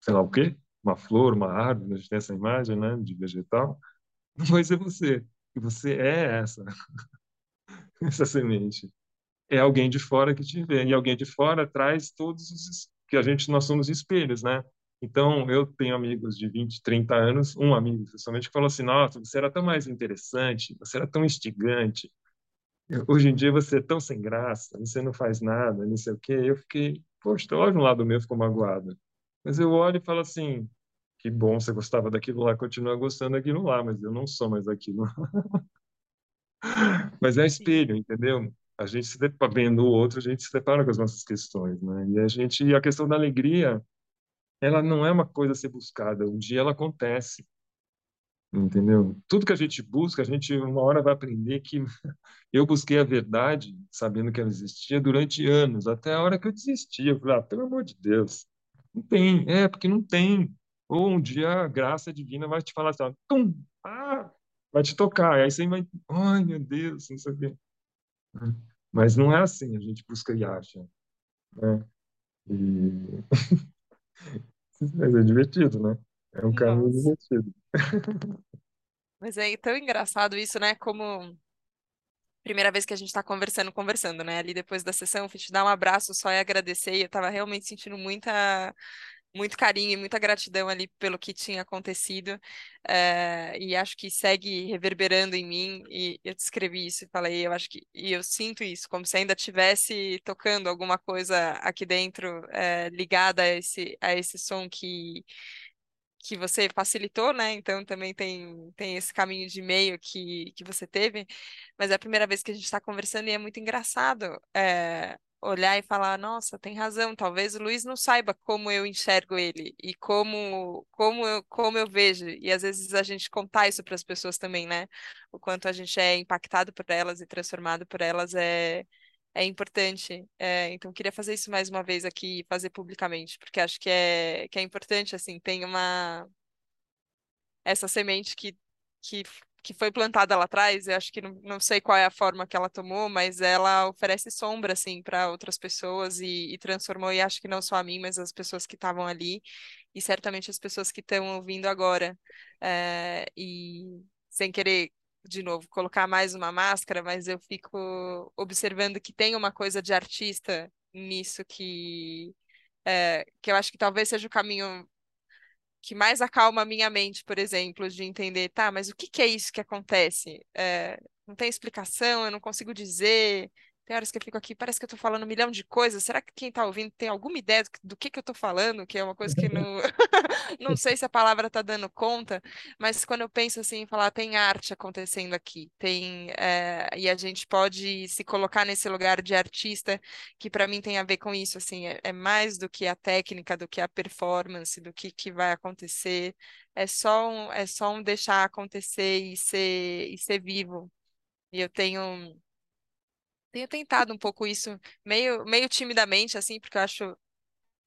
sei lá o quê? Uma flor, uma árvore, a gente tem essa imagem, né, de vegetal, não vai ser você. E você é essa, essa semente. É alguém de fora que te vê. E alguém de fora traz todos os que a gente, nós somos espelhos, né? Então, eu tenho amigos de 20, 30 anos, um amigo, principalmente, que falou assim: Nossa, você era tão mais interessante, você era tão instigante, Hoje em dia você é tão sem graça, você não faz nada, não sei o quê. Eu fiquei, poxa, olha um lado meu, ficou magoado. Mas eu olho e falo assim, que bom, você gostava daquilo lá, continua gostando daquilo lá, mas eu não sou mais aquilo. mas é espelho, entendeu? A gente se vendo o outro, a gente se depara com as nossas questões, né? E a gente, a questão da alegria, ela não é uma coisa a ser buscada, um dia ela acontece. Entendeu? Tudo que a gente busca, a gente uma hora vai aprender que eu busquei a verdade, sabendo que ela existia durante anos, até a hora que eu desisti. Eu falei, ah, pelo amor de Deus, não tem, é, porque não tem. Ou um dia a graça divina vai te falar assim, ó, tum, ah, vai te tocar, e aí você vai, ai meu Deus, não sei o quê. Mas não é assim, a gente busca e acha. Né? E... Mas é divertido, né? É um caminho
Nossa.
divertido.
Mas é tão engraçado isso, né? Como primeira vez que a gente tá conversando, conversando, né? Ali depois da sessão, fui te dar um abraço só e agradecer. E eu tava realmente sentindo muita, muito carinho e muita gratidão ali pelo que tinha acontecido. eh, e acho que segue reverberando em mim. E eu descrevi isso e falei, eu acho que e eu sinto isso, como se ainda tivesse tocando alguma coisa aqui dentro, eh, ligada a esse, a esse som que que você facilitou, né? Então também tem, tem esse caminho de e-mail que, que você teve, mas é a primeira vez que a gente está conversando e é muito engraçado é, olhar e falar, nossa, tem razão, talvez o Luiz não saiba como eu enxergo ele e como, como, eu, como eu vejo, e às vezes a gente contar isso para as pessoas também, né? O quanto a gente é impactado por elas e transformado por elas é é importante. É, então, queria fazer isso mais uma vez aqui, fazer publicamente, porque acho que é, que é importante, assim, tem uma... Essa semente que, que, que foi plantada lá atrás, eu acho que não, não sei qual é a forma que ela tomou, mas ela oferece sombra, assim, para outras pessoas e, e transformou, e acho que não só a mim, mas as pessoas que estavam ali, e certamente as pessoas que estão ouvindo agora. É, e sem querer de novo, colocar mais uma máscara, mas eu fico observando que tem uma coisa de artista nisso que, é, que eu acho que talvez seja o caminho que mais acalma a minha mente, por exemplo, de entender, tá, mas o que que é isso que acontece? É, não tem explicação, eu não consigo dizer. Tem horas que eu fico aqui, parece que eu tô falando um milhão de coisas. Será que quem tá ouvindo tem alguma ideia do que, que eu tô falando? Que é uma coisa que não, não sei se a palavra tá dando conta, mas quando eu penso assim, falar, tem arte acontecendo aqui, tem, é, e a gente pode se colocar nesse lugar de artista, que para mim tem a ver com isso, assim, é, é mais do que a técnica, do que a performance, do que, que vai acontecer. É só um, é só um deixar acontecer e ser, e ser vivo. E eu tenho tenho tentado um pouco isso, meio, meio timidamente, assim, porque eu acho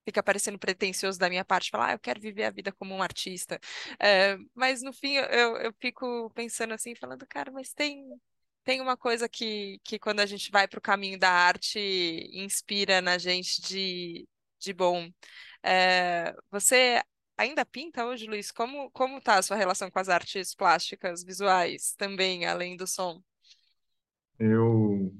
fica parecendo pretencioso da minha parte falar, ah, eu quero viver a vida como um artista. É, mas no fim eu, eu fico pensando assim, falando, cara, mas tem, tem uma coisa que, que quando a gente vai para o caminho da arte inspira na gente de, de bom. É, você ainda pinta hoje, Luiz? Como, como tá a sua relação com as artes plásticas, visuais, também, além do som?
Eu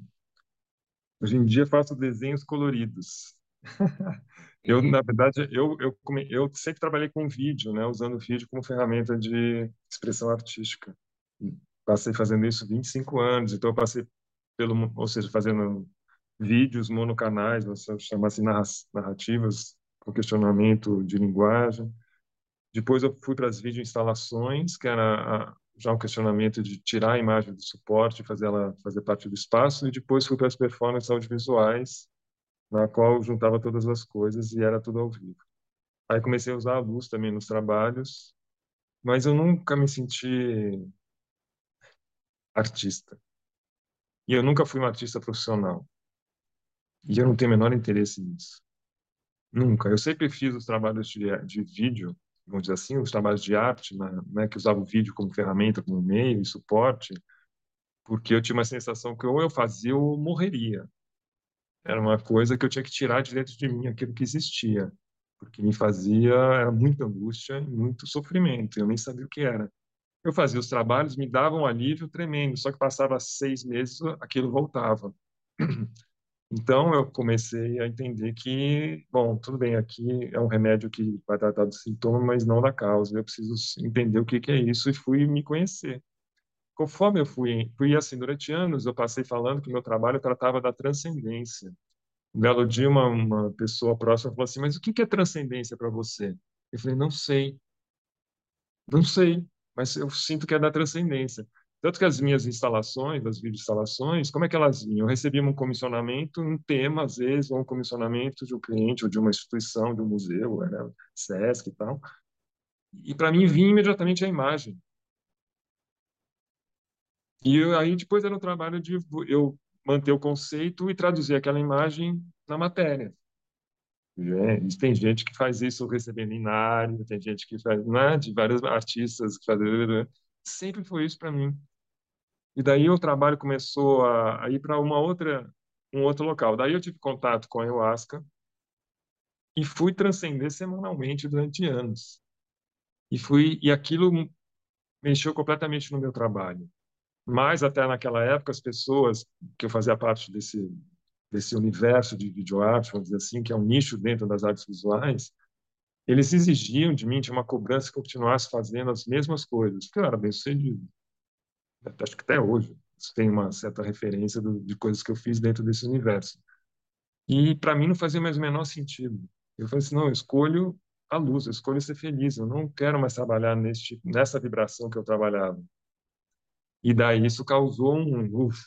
Hoje em dia faço desenhos coloridos. Eu, na verdade, eu, eu, eu sempre trabalhei com vídeo, né? Usando o vídeo como ferramenta de expressão artística. Passei fazendo isso 25 anos, então eu passei pelo, ou seja, fazendo vídeos monocanais, você chama assim narra- narrativas com questionamento de linguagem. Depois eu fui para as videoinstalações, que era a- já um questionamento de tirar a imagem do suporte fazer ela fazer parte do espaço, e depois fui para as performances audiovisuais, na qual juntava todas as coisas e era tudo ao vivo. Aí comecei a usar a luz também nos trabalhos, mas eu nunca me senti artista. E eu nunca fui um artista profissional. E eu não tenho o menor interesse nisso. Nunca. Eu sempre fiz os trabalhos de, de vídeo, vamos dizer assim, os trabalhos de arte, né, né, que usava o vídeo como ferramenta, como meio e suporte, porque eu tinha uma sensação que ou eu fazia ou eu morreria. Era uma coisa que eu tinha que tirar de dentro de mim aquilo que existia, porque me fazia era muita angústia e muito sofrimento. Eu nem sabia o que era. Eu fazia os trabalhos, me davam um alívio tremendo, só que passava seis meses, aquilo voltava. Então eu comecei a entender que, bom, tudo bem, aqui é um remédio que vai tratar do sintoma, mas não da causa. Eu preciso entender o que que é isso e fui me conhecer. Conforme eu fui, fui assim, durante anos, eu passei falando que meu trabalho tratava da transcendência. Um belo dia, uma, uma pessoa próxima falou assim: Mas o que que é transcendência para você? Eu falei: Não sei, não sei, mas eu sinto que é da transcendência. Tanto que as minhas instalações, as videoinstalações, como é que elas vinham? Eu recebia um comissionamento, um tema, às vezes, ou um comissionamento de um cliente ou de uma instituição, de um museu, era SESC e tal. E para mim vinha imediatamente a imagem. E eu, aí depois era o trabalho de eu manter o conceito e traduzir aquela imagem na matéria. É, tem gente que faz isso recebendo inário, tem gente que faz, né, de vários artistas que fazem, sempre foi isso para mim. E daí o trabalho começou a, a ir para uma outra, um outro local. Daí eu tive contato com a ayahuasca e fui transcender semanalmente durante anos. E fui e aquilo mexeu completamente no meu trabalho. Mas até naquela época as pessoas que eu fazia parte desse desse universo de videoarte, vamos dizer assim, que é um nicho dentro das artes visuais, eles exigiam de mim, tinha uma cobrança que eu continuasse fazendo as mesmas coisas, porque eu era bem sucedido. Acho que até hoje isso tem uma certa referência do, de coisas que eu fiz dentro desse universo. E para mim não fazia mais o menor sentido. Eu falei assim, não, eu escolho a luz, eu escolho ser feliz, eu não quero mais trabalhar nesse, nessa vibração que eu trabalhava. E daí isso causou um, uf,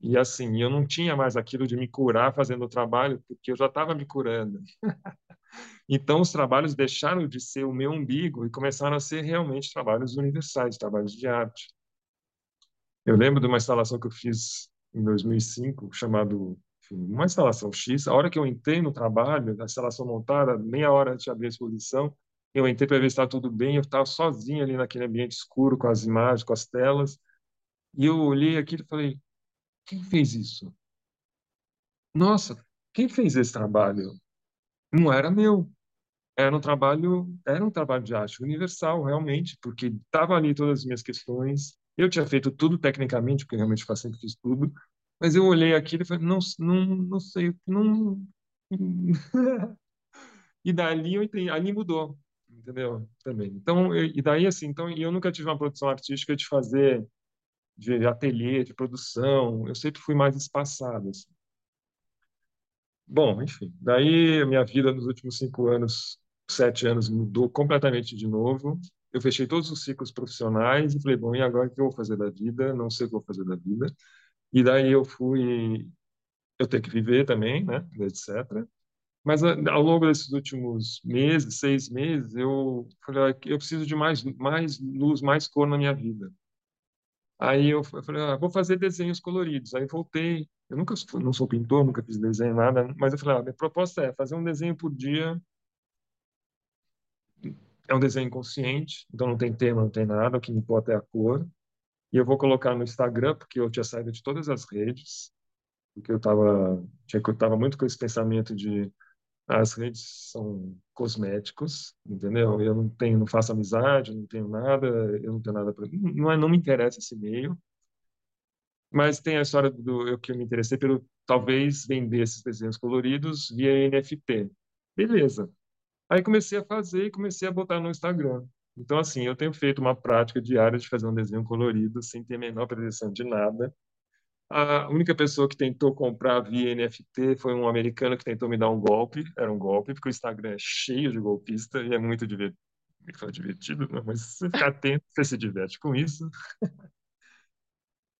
e assim, eu não tinha mais aquilo de me curar fazendo o trabalho, porque eu já estava me curando. Então, os trabalhos deixaram de ser o meu umbigo e começaram a ser realmente trabalhos universais, trabalhos de arte. Eu lembro de uma instalação que eu fiz em 2005, chamado enfim, uma instalação X. A hora que eu entrei no trabalho, a instalação montada, meia hora antes de abrir a exposição, eu entrei para ver se estava tudo bem. Eu estava sozinho ali naquele ambiente escuro, com as imagens, com as telas. E eu olhei aquilo e falei: quem fez isso? Nossa, quem fez esse trabalho? Não era meu. Era um trabalho, era um trabalho de arte universal, realmente, porque estava ali todas as minhas questões. Eu tinha feito tudo tecnicamente, porque realmente eu sempre fiz tudo, mas eu olhei aquilo e falei, não, não, não sei, não. E dali eu entendi, ali mudou. entendeu? Também. Então, e daí assim, então eu nunca tive uma produção artística de fazer de ateliê, de produção. Eu sempre fui mais espaçado. Assim. Bom, enfim, daí minha vida nos últimos cinco anos, sete anos, mudou completamente de novo. Eu fechei todos os ciclos profissionais e falei, bom, e agora o que eu vou fazer da vida? Não sei o que eu vou fazer da vida. E daí eu fui, eu tenho que viver também, né, etc. Mas ao longo desses últimos meses, seis meses, eu falei, eu preciso de mais, mais luz, mais cor na minha vida. Aí eu falei, ah, vou fazer desenhos coloridos. Aí voltei. Eu nunca não sou pintor, nunca fiz desenho nada, mas eu falei, ah, minha proposta é fazer um desenho por dia. É um desenho consciente, então não tem tema, não tem nada, o que me importa é a cor. E eu vou colocar no Instagram, porque eu tinha saído de todas as redes, porque eu estava eu tava muito com esse pensamento de as redes são cosméticos, entendeu? Eu não tenho, não faço amizade, não tenho nada, eu não tenho nada para não é, não me interessa esse meio. Mas tem a história do eu que eu me interessei pelo talvez vender esses desenhos coloridos via NFT. Beleza. Aí comecei a fazer e comecei a botar no Instagram. Então assim, eu tenho feito uma prática diária de fazer um desenho colorido sem ter a menor pretensão de nada a única pessoa que tentou comprar via NFT foi um americano que tentou me dar um golpe. Era um golpe, porque o Instagram é cheio de golpista e é muito divertido. divertido, não, mas você ficar atento, você se diverte com isso.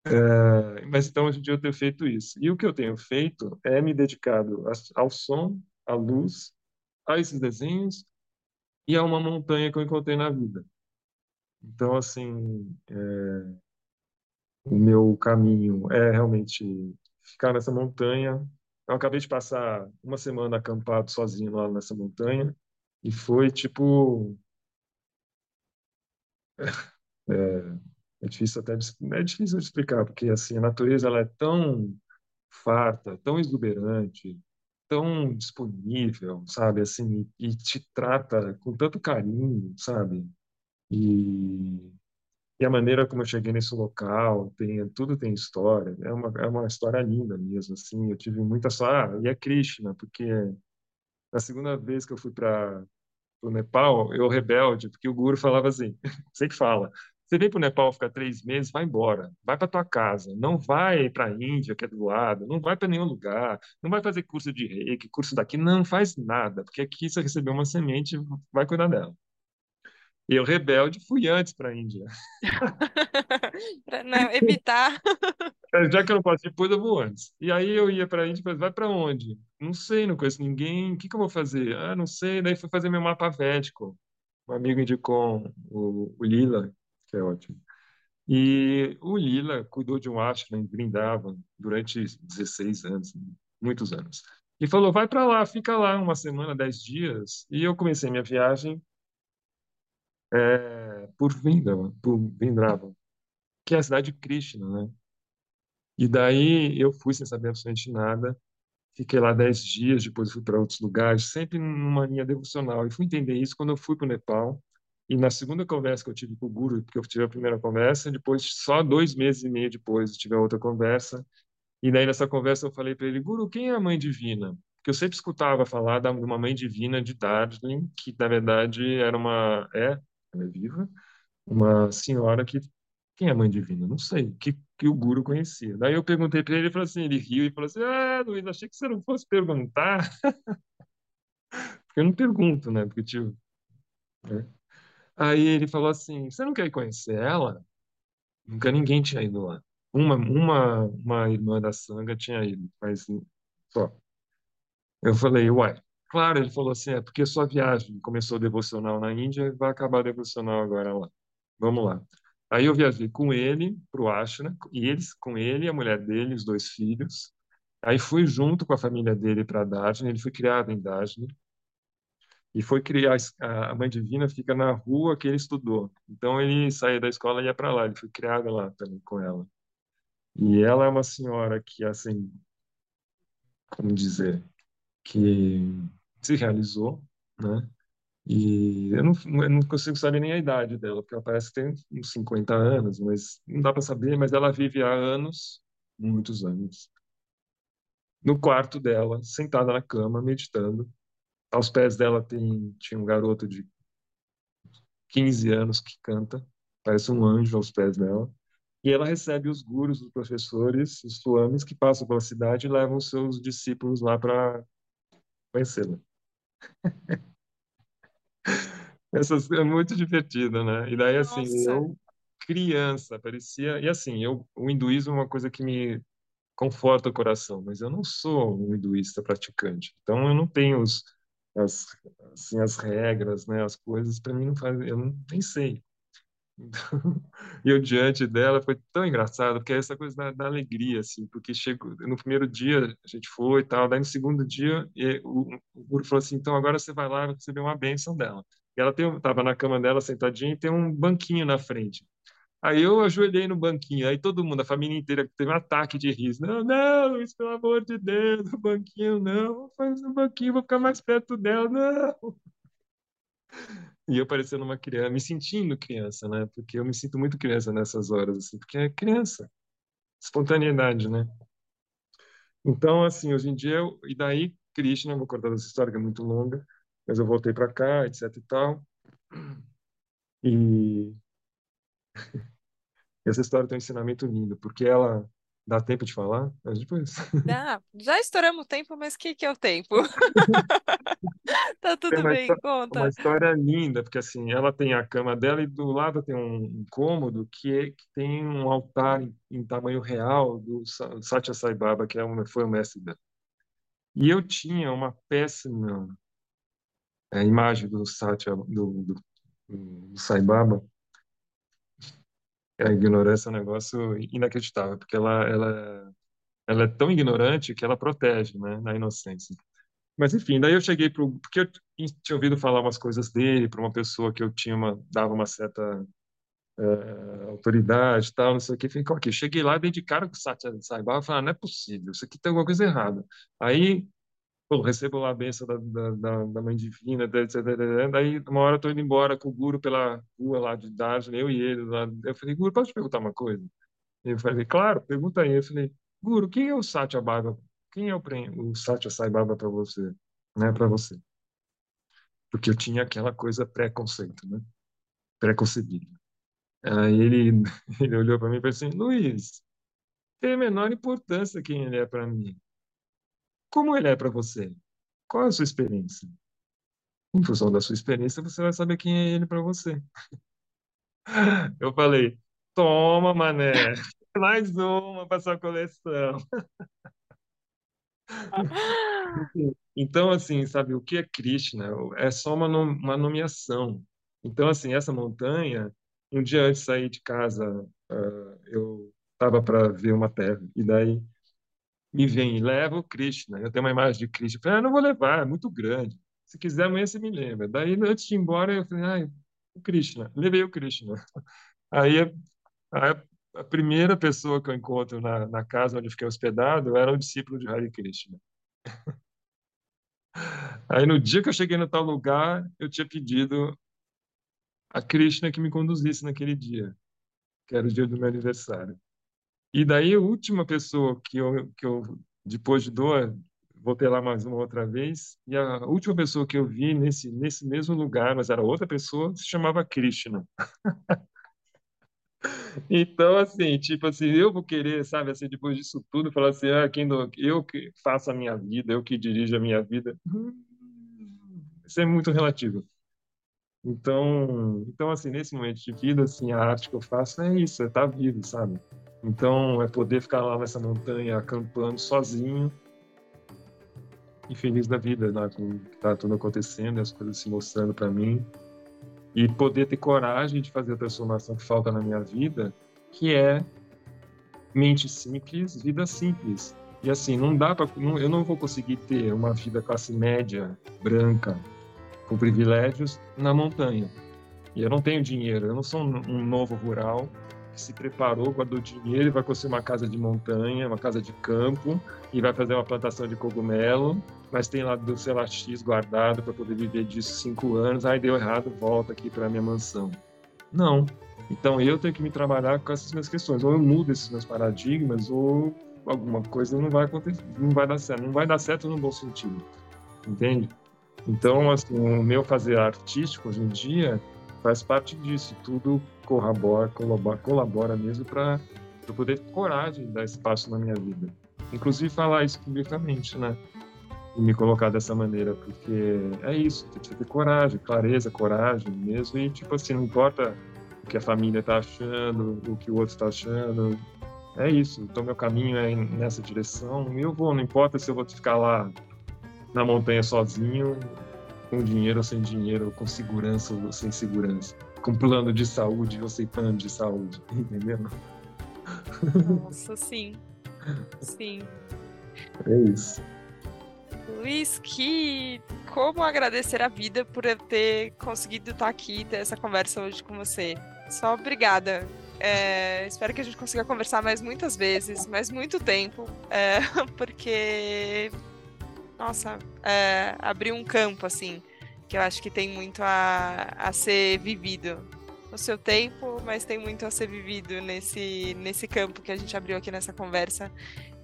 É, mas então hoje em dia eu tenho feito isso. E o que eu tenho feito é me dedicado ao som, à luz, a esses desenhos e a uma montanha que eu encontrei na vida. Então, assim, é, o meu caminho é realmente ficar nessa montanha. Eu acabei de passar uma semana acampado sozinho lá nessa montanha e foi tipo é, é difícil até é difícil explicar porque assim a natureza ela é tão farta, tão exuberante, tão disponível, sabe assim e te trata com tanto carinho, sabe? E e a maneira como eu cheguei nesse local, tem, tudo tem história. É uma, é uma história linda mesmo, assim. Eu tive muita sorte. Ah, e é Krishna, porque na segunda vez que eu fui para o Nepal, eu rebelde, porque o guru falava assim, você que fala, você vem para o Nepal ficar três meses, vai embora, vai para tua casa, não vai para a Índia, que é do lado, não vai para nenhum lugar, não vai fazer curso de reiki, curso daqui, não faz nada, porque aqui você recebeu uma semente, vai cuidar dela. Eu, rebelde, fui antes para a Índia.
para não evitar.
É, já que eu não posso, depois eu vou antes. E aí eu ia para a Índia e falei, vai para onde? Não sei, não conheço ninguém. O que, que eu vou fazer? Ah, não sei. Daí fui fazer meu mapa védico. Um amigo indicou o, o Lila, que é ótimo. E o Lila cuidou de um ashram em Vrindavan durante 16 anos, muitos anos. E falou, vai para lá, fica lá uma semana, dez dias. E eu comecei minha viagem é, por Vrindavan, por Vrindavan, que é a cidade de Krishna, né? E daí eu fui sem saber absolutamente nada, fiquei lá dez dias, depois fui para outros lugares, sempre numa linha devocional. E fui entender isso quando eu fui para o Nepal. E na segunda conversa que eu tive com o Guru, porque eu tive a primeira conversa, depois, só dois meses e meio depois, tive a outra conversa. E daí nessa conversa eu falei para ele, Guru, quem é a mãe divina? Porque eu sempre escutava falar de uma mãe divina de Darjeeling, que na verdade era uma é ela é viva, uma senhora que quem é a mãe divina? Não sei, que, que o guru conhecia. Daí eu perguntei para ele, ele falou assim, ele riu e falou assim, ah, Luiz, achei que você não fosse perguntar. Porque eu não pergunto, né? Porque, tipo, né? Aí ele falou assim, você não quer conhecer ela? Nunca ninguém tinha ido lá. Uma, uma, uma irmã da Sanga tinha ido, mas só. Eu falei, uai, Claro, ele falou assim, é porque sua viagem começou devocional na Índia e vai acabar devocional agora lá. Vamos lá. Aí eu viajei com ele para o Ashram, e eles, com ele, a mulher dele, os dois filhos. Aí fui junto com a família dele para Darjeeling, ele foi criado em Darjeeling. E foi criar, a Mãe Divina fica na rua que ele estudou. Então ele saía da escola e ia para lá, ele foi criado lá também com ela. E ela é uma senhora que, assim, como dizer, que se realizou, né? E eu não, eu não consigo saber nem a idade dela, porque ela parece que tem uns 50 anos, mas não dá para saber, mas ela vive há anos, muitos anos, no quarto dela, sentada na cama, meditando. Aos pés dela tem, tinha um garoto de 15 anos que canta, parece um anjo aos pés dela. E ela recebe os gurus, os professores, os swamis que passam pela cidade e levam seus discípulos lá para conhecê-la. Essas é muito divertido, né? E daí assim,
Nossa.
eu criança, parecia, e assim, eu o hinduísmo é uma coisa que me conforta o coração, mas eu não sou um hinduísta praticante. Então eu não tenho os as assim as regras, né, as coisas para mim não faz, eu não, nem sei. E eu diante dela foi tão engraçado, porque é essa coisa da, da, alegria, assim, porque chegou, no primeiro dia a gente foi e tal, daí no segundo dia o, o guru falou assim, então agora você vai lá receber uma bênção dela. E ela tem, tava na cama dela sentadinha e tem um banquinho na frente. Aí eu ajoelhei no banquinho, aí todo mundo, a família inteira, teve um ataque de riso. Não, não, Luiz, pelo amor de Deus, no banquinho não, fazer no banquinho, vou ficar mais perto dela, não. E eu parecendo uma criança, me sentindo criança, né? Porque eu me sinto muito criança nessas horas, assim, porque é criança, espontaneidade, né? Então, assim, hoje em dia, eu, e daí, Krishna, vou contar essa história que é muito longa, mas eu voltei para cá, etc e tal. E essa história tem um ensinamento lindo, porque ela dá tempo de falar, mas depois.
Ah, já estouramos o tempo, mas o que, que é o tempo? tá tudo
uma,
bem, conta.
Uma história linda, porque assim, ela tem a cama dela e do lado tem um cômodo que, é, que tem um altar em, em, tamanho real do Satya Sai Baba, que é um, foi o mestre dela. E eu tinha uma péssima é, imagem do Satya, do, do, do Sai Baba, a ignorância é um negócio inacreditável, porque ela, ela, ela é tão ignorante que ela protege, né, na inocência. Mas enfim, daí eu cheguei pro porque eu tinha ouvido falar umas coisas dele para uma pessoa que eu tinha uma dava uma certa uh, autoridade, tal, não sei o que. Falei, ok, cheguei lá, dei de cara com o Satya Sai Baba, falei, ah, não é possível, isso aqui tem alguma coisa errada. Aí pô, recebo lá a benção da, da, da mãe divina, etc, daí uma hora eu tô indo embora com o guru pela rua lá de Darjeeling, eu e ele lá. Eu falei, guru, posso te perguntar uma coisa? Ele falou, claro, pergunta aí. Eu falei, guru, quem é o Satya Baba? Quem é o, o Satya Sai Baba para você? Né, para você? Porque eu tinha aquela coisa preconceito, né? Preconcebido. Aí ele, ele olhou para mim e falou assim, Luiz, tem a menor importância quem ele é para mim. Como ele é para você? Qual é a sua experiência? Em função da sua experiência, você vai saber quem é ele para você. Eu falei, toma, mané, mais uma para sua coleção. Então, assim, sabe, o que é Krishna? É só uma, uma nomeação. Então, assim, essa montanha, um dia antes de sair de casa, uh, eu estava para ver uma terra, e daí me vem leva o Krishna. Eu tenho uma imagem de Krishna. Eu falei, ah, não vou levar, é muito grande. Se quiser, amanhã você me lembra. Daí, antes de ir embora, eu falei, ah, o Krishna. Levei o Krishna. Aí, a, a primeira pessoa que eu encontro na, na casa onde fiquei hospedado era um discípulo de Hare Krishna. Aí, no dia que eu cheguei no tal lugar, eu tinha pedido a Krishna que me conduzisse naquele dia, que era o dia do meu aniversário. E daí a última pessoa que eu, que eu depois de doa, voltei lá mais uma outra vez, e a última pessoa que eu vi nesse, nesse mesmo lugar, mas era outra pessoa, se chamava Krishna. Então, assim, tipo assim, eu vou querer, sabe, assim, depois disso tudo, falar assim, ah, quem do, eu que faço a minha vida, eu que dirijo a minha vida. Isso é muito relativo. Então, então assim, nesse momento de vida, assim, a arte que eu faço é isso, é estar tá vivo, sabe? Então, é poder ficar lá nessa montanha acampando sozinho e feliz da vida, né, com o que está tudo acontecendo, as coisas se mostrando para mim. E poder ter coragem de fazer a transformação que falta na minha vida, que é mente simples, vida simples. E assim, não dá para, eu não vou conseguir ter uma vida classe média, branca, com privilégios na montanha. E eu não tenho dinheiro, eu não sou um novo rural que se preparou, guardou dinheiro e vai construir uma casa de montanha, uma casa de campo e vai fazer uma plantação de cogumelo, mas tem lá do sei lá X guardado para poder viver disso cinco anos, aí deu errado, volta aqui para minha mansão. Não. Então eu tenho que me trabalhar com essas minhas questões. Ou eu mudo esses meus paradigmas, ou alguma coisa não vai acontecer, não vai dar certo. Não vai dar certo no bom sentido. Entende? Então, assim, o meu fazer artístico hoje em dia faz parte disso. Tudo corrobora, colabora, colabora mesmo para eu poder ter coragem de dar espaço na minha vida. Inclusive falar isso publicamente, né? E me colocar dessa maneira, porque é isso, tem que ter coragem, clareza, coragem mesmo. E, tipo assim, não importa o que a família tá achando, o que o outro está achando. É isso, então meu caminho é nessa direção e eu vou, não importa se eu vou ficar lá na montanha sozinho, com dinheiro ou sem dinheiro, com segurança ou sem segurança, com plano de saúde sem plano de saúde, entendeu?
Nossa, sim. Sim.
É isso.
Luiz, que como agradecer a vida por eu ter conseguido estar aqui e ter essa conversa hoje com você. Só obrigada. É, espero que a gente consiga conversar mais muitas vezes, mais muito tempo, é, porque, nossa, é, abriu um campo, assim, que eu acho que tem muito a, a ser vivido no seu tempo, mas tem muito a ser vivido nesse, nesse campo que a gente abriu aqui nessa conversa.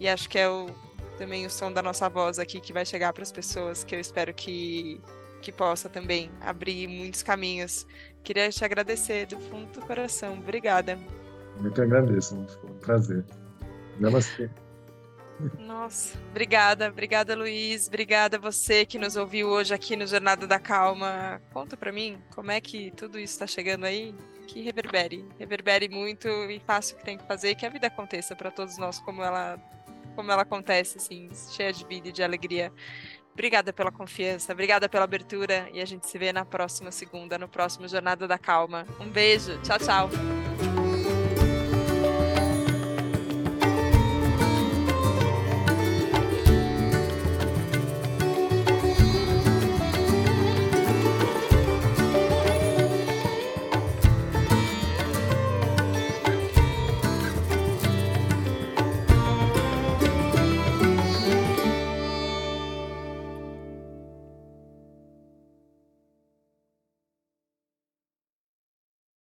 E acho que é o, também o som da nossa voz aqui que vai chegar para as pessoas, que eu espero que, que possa também abrir muitos caminhos. Queria te agradecer do fundo do coração. Obrigada.
Muito agradeço, foi um prazer. Namastê.
Nossa, obrigada, obrigada Luiz, obrigada você que nos ouviu hoje aqui no Jornada da Calma. Conta para mim como é que tudo isso está chegando aí, que reverbere, reverbere muito e faça o que tem que fazer, que a vida aconteça para todos nós como ela, como ela acontece, assim, cheia de vida e de alegria. Obrigada pela confiança, obrigada pela abertura e a gente se vê na próxima segunda, no próximo Jornada da Calma. Um beijo, tchau, tchau.